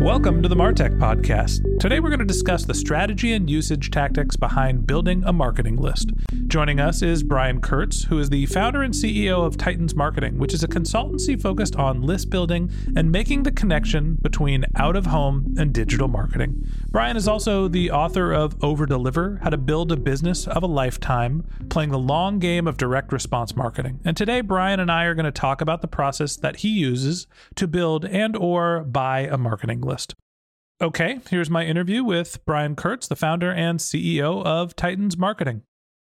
Welcome to the Martech Podcast. Today we're going to discuss the strategy and usage tactics behind building a marketing list. Joining us is Brian Kurtz, who is the founder and CEO of Titans Marketing, which is a consultancy focused on list building and making the connection between out of home and digital marketing. Brian is also the author of Over Deliver How to Build a Business of a Lifetime, playing the long game of direct response marketing. And today Brian and I are going to talk about the process that he uses to build and or buy a marketing list. Okay, here's my interview with Brian Kurtz, the founder and CEO of Titans Marketing.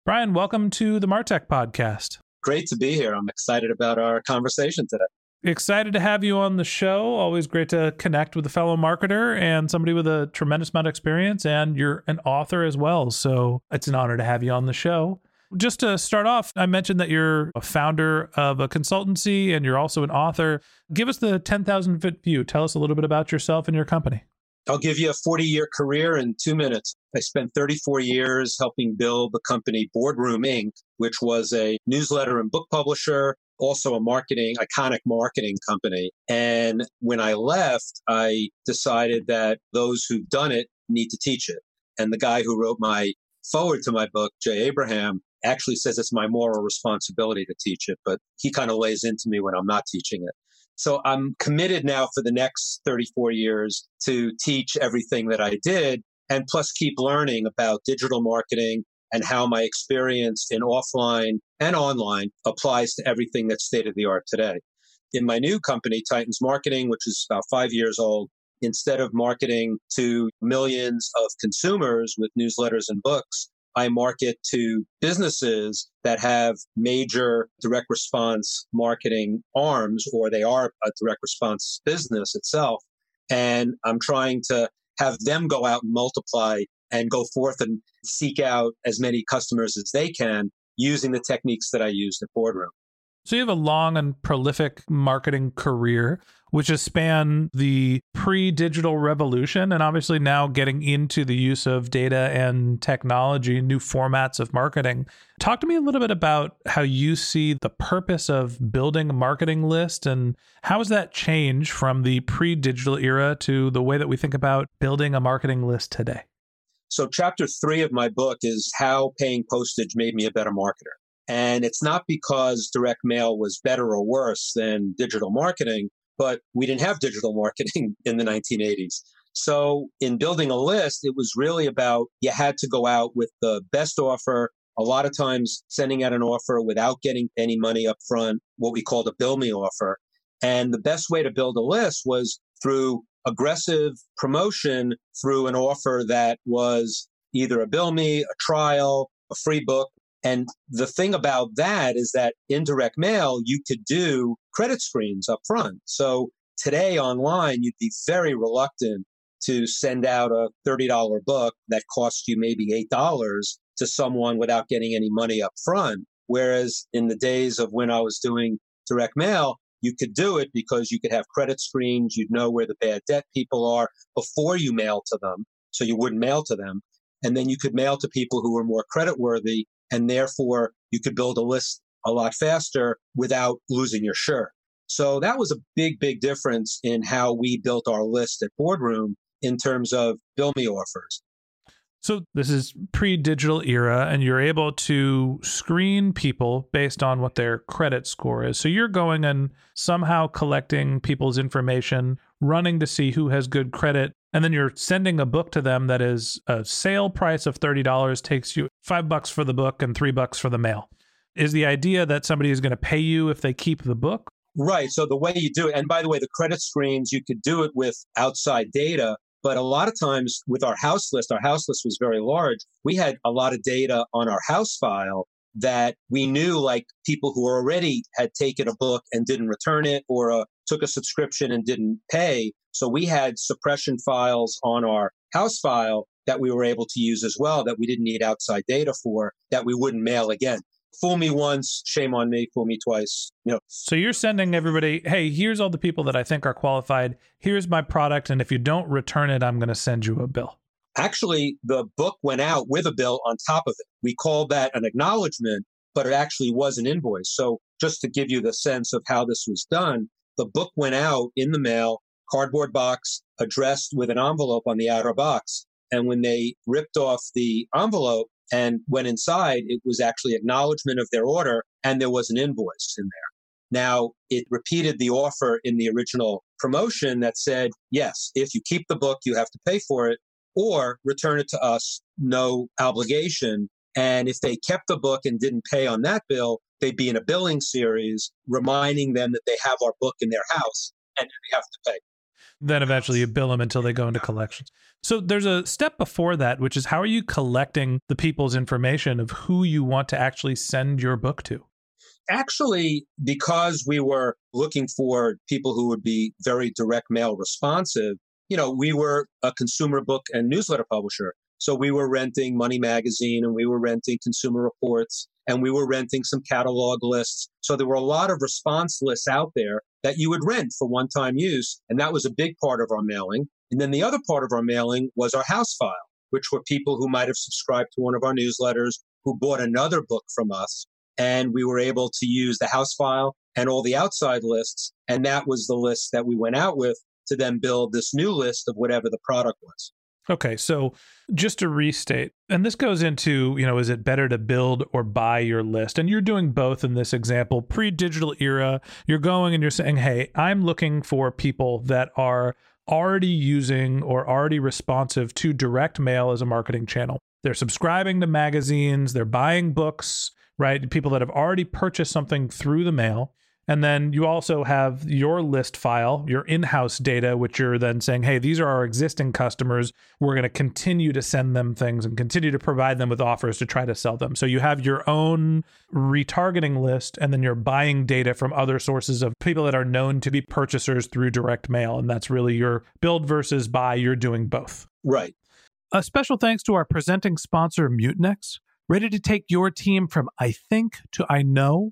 Brian, welcome to the Martech podcast. Great to be here. I'm excited about our conversation today. Excited to have you on the show. Always great to connect with a fellow marketer and somebody with a tremendous amount of experience, and you're an author as well. So it's an honor to have you on the show. Just to start off, I mentioned that you're a founder of a consultancy and you're also an author. Give us the 10,000 foot view. Tell us a little bit about yourself and your company. I'll give you a 40 year career in two minutes. I spent 34 years helping build the company Boardroom Inc., which was a newsletter and book publisher, also a marketing, iconic marketing company. And when I left, I decided that those who've done it need to teach it. And the guy who wrote my forward to my book, Jay Abraham, actually says it's my moral responsibility to teach it, but he kind of lays into me when I'm not teaching it. So I'm committed now for the next 34 years to teach everything that I did and plus keep learning about digital marketing and how my experience in offline and online applies to everything that's state of the art today. In my new company, Titans Marketing, which is about five years old, instead of marketing to millions of consumers with newsletters and books, I market to businesses that have major direct response marketing arms, or they are a direct response business itself. And I'm trying to have them go out and multiply and go forth and seek out as many customers as they can using the techniques that I used at Boardroom. So you have a long and prolific marketing career, which has spanned the pre-digital revolution and obviously now getting into the use of data and technology, new formats of marketing. Talk to me a little bit about how you see the purpose of building a marketing list and how has that changed from the pre-digital era to the way that we think about building a marketing list today? So chapter 3 of my book is how paying postage made me a better marketer. And it's not because direct mail was better or worse than digital marketing, but we didn't have digital marketing in the 1980s. So in building a list, it was really about you had to go out with the best offer. A lot of times sending out an offer without getting any money up front, what we called a bill me offer. And the best way to build a list was through aggressive promotion through an offer that was either a bill me, a trial, a free book, and the thing about that is that indirect mail, you could do credit screens up front. So today online, you'd be very reluctant to send out a $30 book that costs you maybe $8 to someone without getting any money up front. Whereas in the days of when I was doing direct mail, you could do it because you could have credit screens. You'd know where the bad debt people are before you mail to them. So you wouldn't mail to them. And then you could mail to people who were more credit worthy And therefore, you could build a list a lot faster without losing your shirt. So that was a big, big difference in how we built our list at Boardroom in terms of bill me offers. So this is pre-digital era and you're able to screen people based on what their credit score is. So you're going and somehow collecting people's information, running to see who has good credit, and then you're sending a book to them that is a sale price of $30 takes you 5 bucks for the book and 3 bucks for the mail. Is the idea that somebody is going to pay you if they keep the book? Right. So the way you do it, and by the way, the credit screens, you could do it with outside data but a lot of times with our house list, our house list was very large. We had a lot of data on our house file that we knew like people who already had taken a book and didn't return it or uh, took a subscription and didn't pay. So we had suppression files on our house file that we were able to use as well that we didn't need outside data for that we wouldn't mail again fool me once, shame on me, fool me twice. You know. So you're sending everybody, hey, here's all the people that I think are qualified. Here's my product, and if you don't return it, I'm going to send you a bill. Actually, the book went out with a bill on top of it. We called that an acknowledgement, but it actually was an invoice. So just to give you the sense of how this was done, the book went out in the mail, cardboard box, addressed with an envelope on the outer box. And when they ripped off the envelope, and went inside, it was actually acknowledgement of their order and there was an invoice in there. Now, it repeated the offer in the original promotion that said, yes, if you keep the book, you have to pay for it or return it to us, no obligation. And if they kept the book and didn't pay on that bill, they'd be in a billing series reminding them that they have our book in their house and they have to pay. Then eventually you bill them until they go into collections. So there's a step before that, which is how are you collecting the people's information of who you want to actually send your book to? Actually, because we were looking for people who would be very direct mail responsive, you know, we were a consumer book and newsletter publisher. So we were renting Money Magazine and we were renting Consumer Reports and we were renting some catalog lists. So there were a lot of response lists out there that you would rent for one time use. And that was a big part of our mailing. And then the other part of our mailing was our house file, which were people who might have subscribed to one of our newsletters, who bought another book from us. And we were able to use the house file and all the outside lists. And that was the list that we went out with to then build this new list of whatever the product was. Okay, so just to restate, and this goes into, you know, is it better to build or buy your list? And you're doing both in this example. Pre digital era, you're going and you're saying, hey, I'm looking for people that are already using or already responsive to direct mail as a marketing channel. They're subscribing to magazines, they're buying books, right? People that have already purchased something through the mail. And then you also have your list file, your in house data, which you're then saying, hey, these are our existing customers. We're going to continue to send them things and continue to provide them with offers to try to sell them. So you have your own retargeting list, and then you're buying data from other sources of people that are known to be purchasers through direct mail. And that's really your build versus buy. You're doing both. Right. A special thanks to our presenting sponsor, Mutinex. Ready to take your team from I think to I know?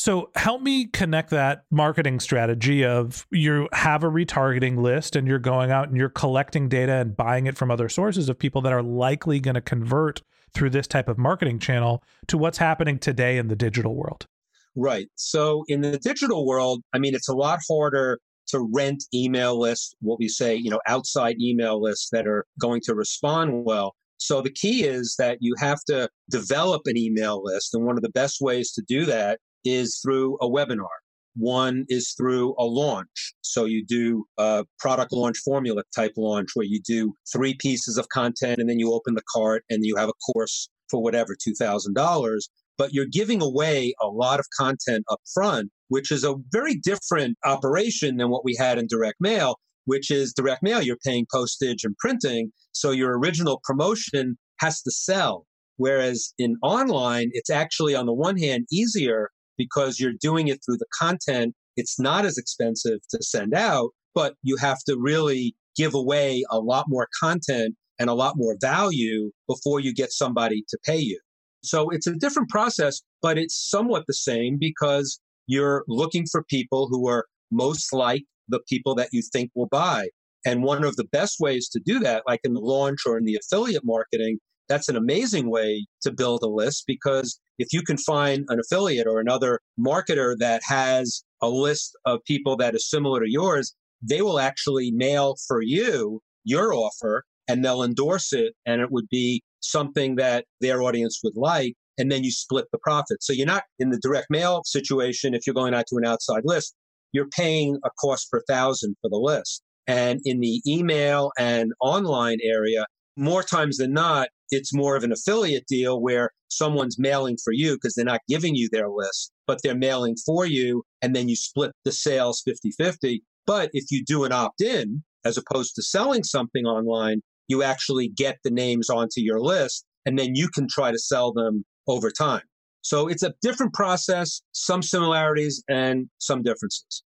So, help me connect that marketing strategy of you have a retargeting list and you're going out and you're collecting data and buying it from other sources of people that are likely going to convert through this type of marketing channel to what's happening today in the digital world. Right. So, in the digital world, I mean, it's a lot harder to rent email lists, what we say, you know, outside email lists that are going to respond well. So the key is that you have to develop an email list. And one of the best ways to do that is through a webinar. One is through a launch. So you do a product launch formula type launch where you do three pieces of content and then you open the cart and you have a course for whatever, $2,000. But you're giving away a lot of content up front, which is a very different operation than what we had in direct mail, which is direct mail. You're paying postage and printing. So your original promotion has to sell. Whereas in online, it's actually on the one hand easier because you're doing it through the content. It's not as expensive to send out, but you have to really give away a lot more content and a lot more value before you get somebody to pay you. So it's a different process, but it's somewhat the same because you're looking for people who are most like the people that you think will buy. And one of the best ways to do that, like in the launch or in the affiliate marketing, that's an amazing way to build a list because if you can find an affiliate or another marketer that has a list of people that is similar to yours, they will actually mail for you your offer and they'll endorse it and it would be something that their audience would like and then you split the profit. So you're not in the direct mail situation if you're going out to an outside list, you're paying a cost per thousand for the list. And in the email and online area, more times than not, it's more of an affiliate deal where someone's mailing for you because they're not giving you their list, but they're mailing for you. And then you split the sales 50 50. But if you do an opt in, as opposed to selling something online, you actually get the names onto your list and then you can try to sell them over time. So it's a different process, some similarities and some differences.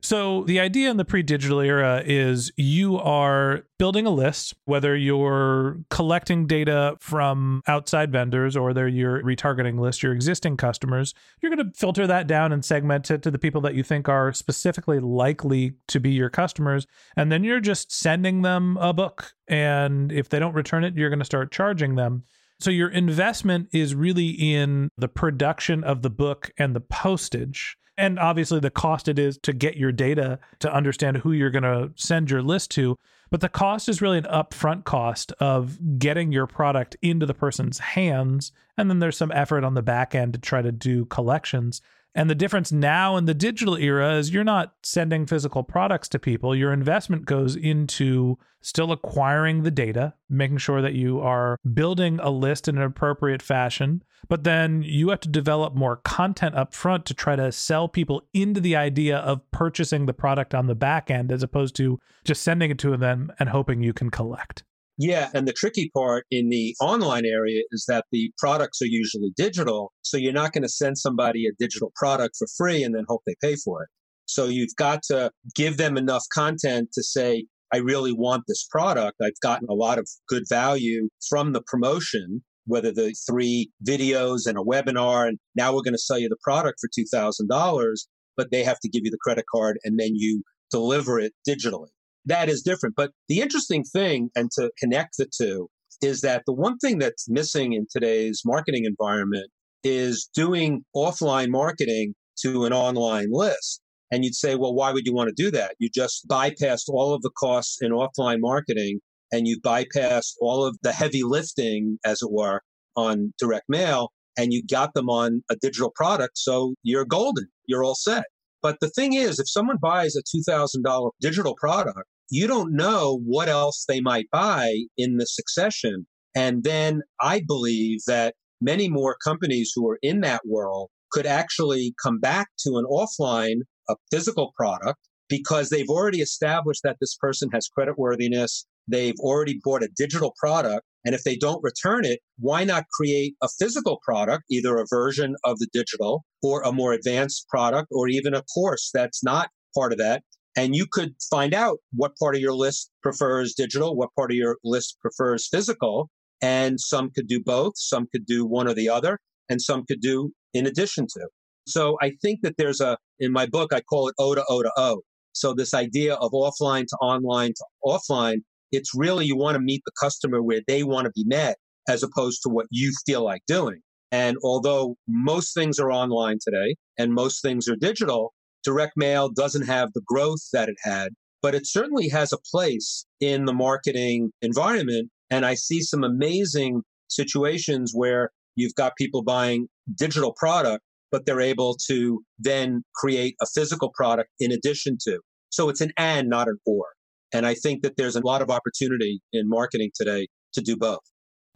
So, the idea in the pre digital era is you are building a list, whether you're collecting data from outside vendors or they're your retargeting list your existing customers. You're going to filter that down and segment it to the people that you think are specifically likely to be your customers. And then you're just sending them a book. And if they don't return it, you're going to start charging them. So, your investment is really in the production of the book and the postage and obviously the cost it is to get your data to understand who you're going to send your list to. But the cost is really an upfront cost of getting your product into the person's hands. And then there's some effort on the back end to try to do collections. And the difference now in the digital era is you're not sending physical products to people. Your investment goes into still acquiring the data, making sure that you are building a list in an appropriate fashion. But then you have to develop more content up front to try to sell people into the idea of purchasing the product on the back end as opposed to just sending it to them and hoping you can collect. Yeah, and the tricky part in the online area is that the products are usually digital. So you're not going to send somebody a digital product for free and then hope they pay for it. So you've got to give them enough content to say, I really want this product. I've gotten a lot of good value from the promotion, whether the three videos and a webinar, and now we're going to sell you the product for $2,000, but they have to give you the credit card and then you deliver it digitally that is different. But the interesting thing, and to connect the two, is that the one thing that's missing in today's marketing environment is doing offline marketing to an online list. And you'd say, well, why would you want to do that? You just bypassed all of the costs in offline marketing and you bypassed all of the heavy lifting, as it were, on direct mail and you got them on a digital product. So you're golden. You're all set. But the thing is, if someone buys a $2,000 digital product, you don't know what else they might buy in the succession. And then I believe that many more companies who are in that world could actually come back to an offline, a physical product because they've already established that this person has credit worthiness. They've already bought a digital product And if they don't return it, why not create a physical product, either a version of the digital or a more advanced product or even a course that's not part of that? And you could find out what part of your list prefers digital, what part of your list prefers physical. And some could do both, some could do one or the other, and some could do in addition to. So I think that there's a, in my book, I call it O to O to O. So this idea of offline to online to offline, it's really you want to meet the customer where they want to be met as opposed to what you feel like doing. And although most things are online today and most things are digital, direct mail doesn't have the growth that it had, but it certainly has a place in the marketing environment. And I see some amazing situations where you've got people buying digital product, but they're able to then create a physical product in addition to. So it's an and, not an or. And I think that there's a lot of opportunity in marketing today to do both.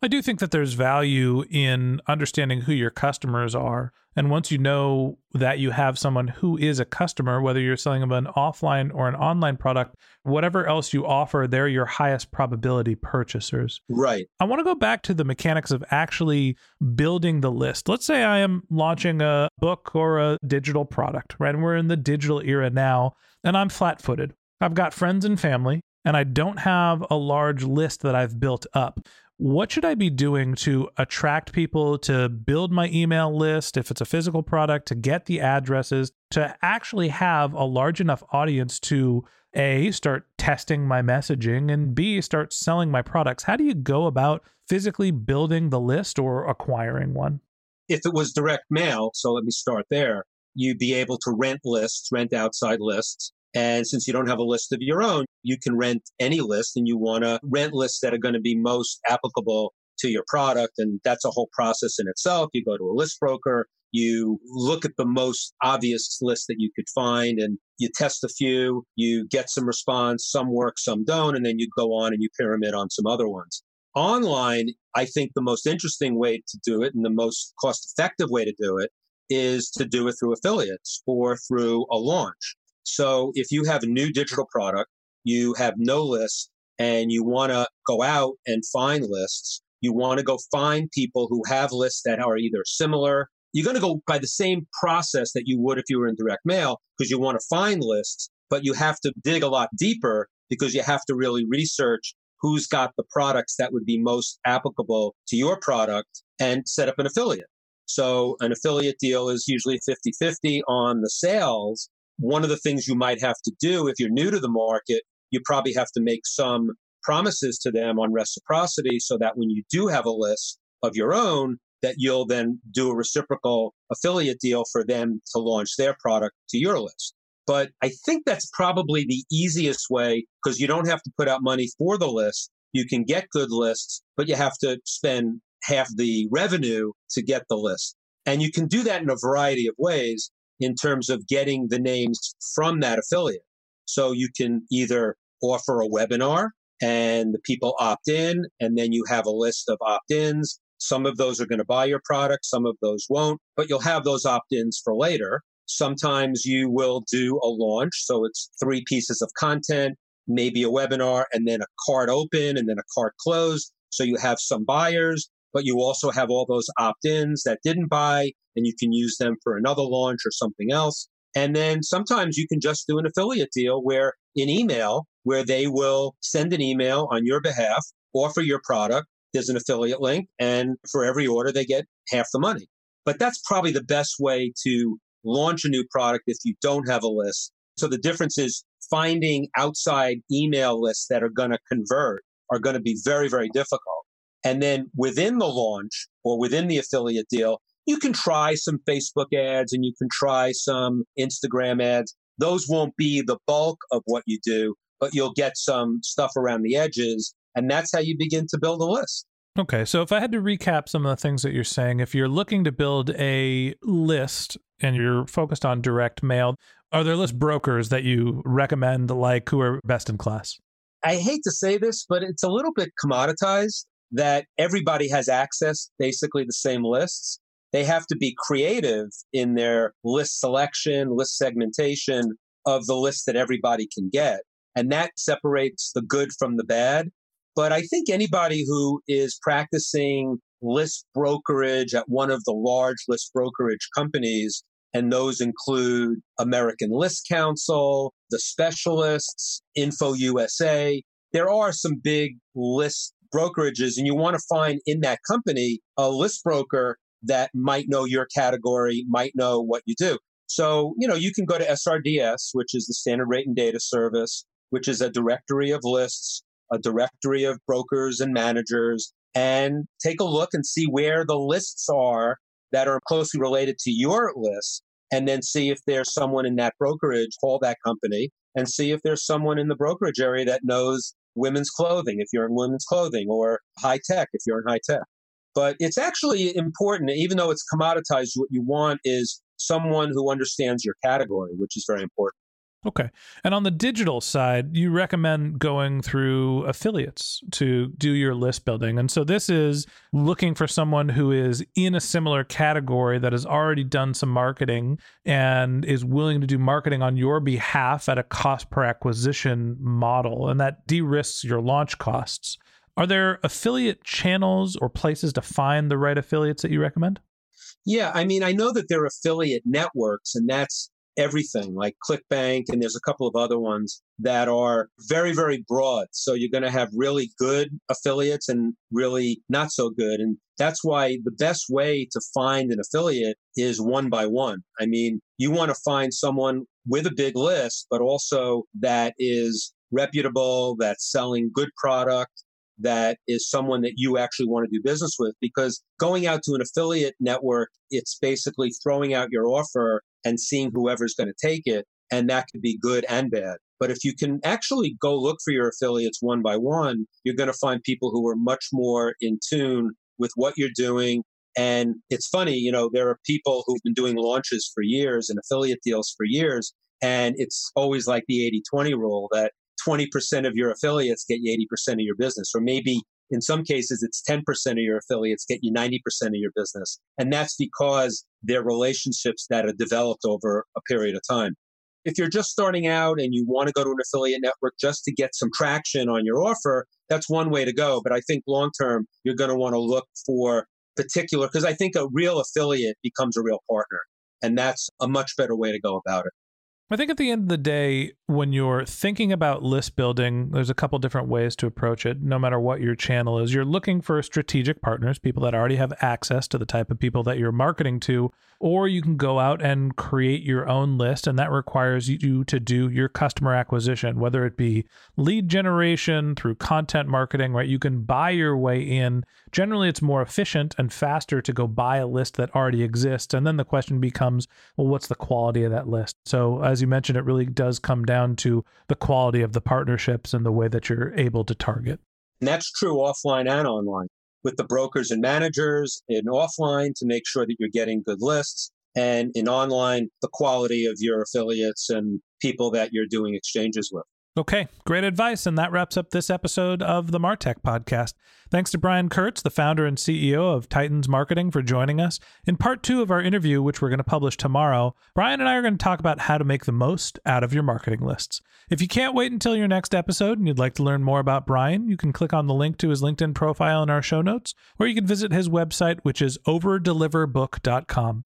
I do think that there's value in understanding who your customers are. And once you know that you have someone who is a customer, whether you're selling them an offline or an online product, whatever else you offer, they're your highest probability purchasers. Right. I want to go back to the mechanics of actually building the list. Let's say I am launching a book or a digital product, right? And we're in the digital era now, and I'm flat footed. I've got friends and family, and I don't have a large list that I've built up what should I be doing to attract people to build my email list if it's a physical product, to get the addresses, to actually have a large enough audience to A, start testing my messaging, and B, start selling my products? How do you go about physically building the list or acquiring one? If it was direct mail, so let me start there, you'd be able to rent lists, rent outside lists. And since you don't have a list of your own, you can rent any list and you want to rent lists that are going to be most applicable to your product. And that's a whole process in itself. You go to a list broker, you look at the most obvious list that you could find and you test a few, you get some response, some work, some don't, and then you go on and you pyramid on some other ones. Online, I think the most interesting way to do it and the most cost effective way to do it is to do it through affiliates or through a launch. So if you have a new digital product, you have no list and you want to go out and find lists, you want to go find people who have lists that are either similar. You're going to go by the same process that you would if you were in direct mail because you want to find lists, but you have to dig a lot deeper because you have to really research who's got the products that would be most applicable to your product and set up an affiliate. So an affiliate deal is usually 50 50 on the sales, one of the things you might have to do if you're new to the market, you probably have to make some promises to them on reciprocity so that when you do have a list of your own, that you'll then do a reciprocal affiliate deal for them to launch their product to your list. But I think that's probably the easiest way because you don't have to put out money for the list. You can get good lists, but you have to spend half the revenue to get the list. And you can do that in a variety of ways in terms of getting the names from that affiliate. So you can either offer a webinar and the people opt in, and then you have a list of opt ins. Some of those are going to buy your product, some of those won't, but you'll have those opt ins for later. Sometimes you will do a launch. So it's three pieces of content, maybe a webinar, and then a cart open, and then a cart closed. So you have some buyers, but you also have all those opt ins that didn't buy, and you can use them for another launch or something else. And then sometimes you can just do an affiliate deal where in email, where they will send an email on your behalf, offer your product. There's an affiliate link, and for every order, they get half the money. But that's probably the best way to launch a new product if you don't have a list. So the difference is finding outside email lists that are going to convert are going to be very, very difficult. And then within the launch or within the affiliate deal, you can try some Facebook ads and you can try some Instagram ads. Those won't be the bulk of what you do, but you'll get some stuff around the edges. And that's how you begin to build a list. Okay. So if I had to recap some of the things that you're saying, if you're looking to build a list and you're focused on direct mail, are there list brokers that you recommend, like who are best in class? I hate to say this, but it's a little bit commoditized that everybody has access basically the same lists. They have to be creative in their list selection, list segmentation of the list that everybody can get. And that separates the good from the bad. But I think anybody who is practicing list brokerage at one of the large list brokerage companies, and those include American List Council, the specialists, Info USA. There are some big list brokerages, and you want to find in that company a list broker that might know your category, might know what you do. So, you know, you can go to SRDS, which is the Standard Rate and Data Service, which is a directory of lists, a directory of brokers and managers, and take a look and see where the lists are that are closely related to your list. And then see if there's someone in that brokerage, call that company and see if there's someone in the brokerage area that knows women's clothing, if you're in women's clothing, or high tech, if you're in high tech. But it's actually important, even though it's commoditized, what you want is someone who understands your category, which is very important. Okay. And on the digital side, you recommend going through affiliates to do your list building. And so this is looking for someone who is in a similar category that has already done some marketing and is willing to do marketing on your behalf at a cost per acquisition model. And that de risks your launch costs. Are there affiliate channels or places to find the right affiliates that you recommend? Yeah, I mean, I know that there are affiliate networks, and that's everything like ClickBank, and there's a couple of other ones that are very, very broad. So you're going to have really good affiliates and really not so good. And that's why the best way to find an affiliate is one by one. I mean, you want to find someone with a big list, but also that is reputable, that's selling good product, that is someone that you actually want to do business with because going out to an affiliate network, it's basically throwing out your offer and seeing whoever's going to take it. And that could be good and bad. But if you can actually go look for your affiliates one by one, you're going to find people who are much more in tune with what you're doing. And it's funny, you know, there are people who've been doing launches for years and affiliate deals for years. And it's always like the 80 20 rule that 20% of your affiliates get you 80% of your business, or maybe in some cases it's 10% of your affiliates get you 90% of your business. And that's because they're relationships that are developed over a period of time. If you're just starting out and you want to go to an affiliate network just to get some traction on your offer, that's one way to go. But I think long term, you're going to want to look for particular, because I think a real affiliate becomes a real partner. And that's a much better way to go about it. I think at the end of the day, when you're thinking about list building, there's a couple different ways to approach it, no matter what your channel is. You're looking for strategic partners, people that already have access to the type of people that you're marketing to, or you can go out and create your own list, and that requires you to do your customer acquisition, whether it be lead generation through content marketing, right? You can buy your way in. Generally, it's more efficient and faster to go buy a list that already exists. And then the question becomes, well, what's the quality of that list? So, as you mentioned, it really does come down to the quality of the partnerships and the way that you're able to target. And that's true offline and online with the brokers and managers in offline to make sure that you're getting good lists and in online the quality of your affiliates and people that you're doing exchanges with. Okay, great advice. And that wraps up this episode of the Martech podcast. Thanks to Brian Kurtz, the founder and CEO of Titans Marketing, for joining us. In part two of our interview, which we're going to publish tomorrow, Brian and I are going to talk about how to make the most out of your marketing lists. If you can't wait until your next episode and you'd like to learn more about Brian, you can click on the link to his LinkedIn profile in our show notes, or you can visit his website, which is overdeliverbook.com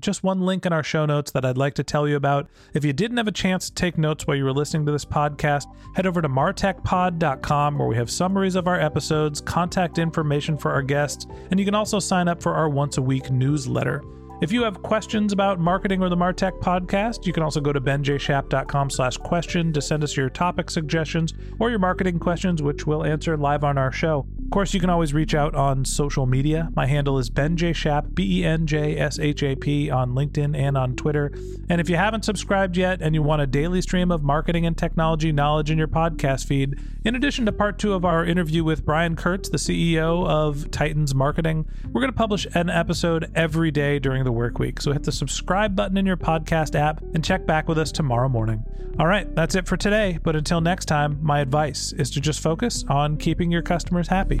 just one link in our show notes that I'd like to tell you about. If you didn't have a chance to take notes while you were listening to this podcast, head over to martechpod.com where we have summaries of our episodes, contact information for our guests, and you can also sign up for our once a week newsletter. If you have questions about marketing or the Martech podcast, you can also go to benjshap.com slash question to send us your topic suggestions or your marketing questions, which we'll answer live on our show. Of course, you can always reach out on social media. My handle is benjshap, B-E-N-J-S-H-A-P on LinkedIn and on Twitter. And if you haven't subscribed yet and you want a daily stream of marketing and technology knowledge in your podcast feed, in addition to part two of our interview with Brian Kurtz, the CEO of Titans Marketing, we're going to publish an episode every day during the work week. So hit the subscribe button in your podcast app and check back with us tomorrow morning. All right, that's it for today. But until next time, my advice is to just focus on keeping your customers happy.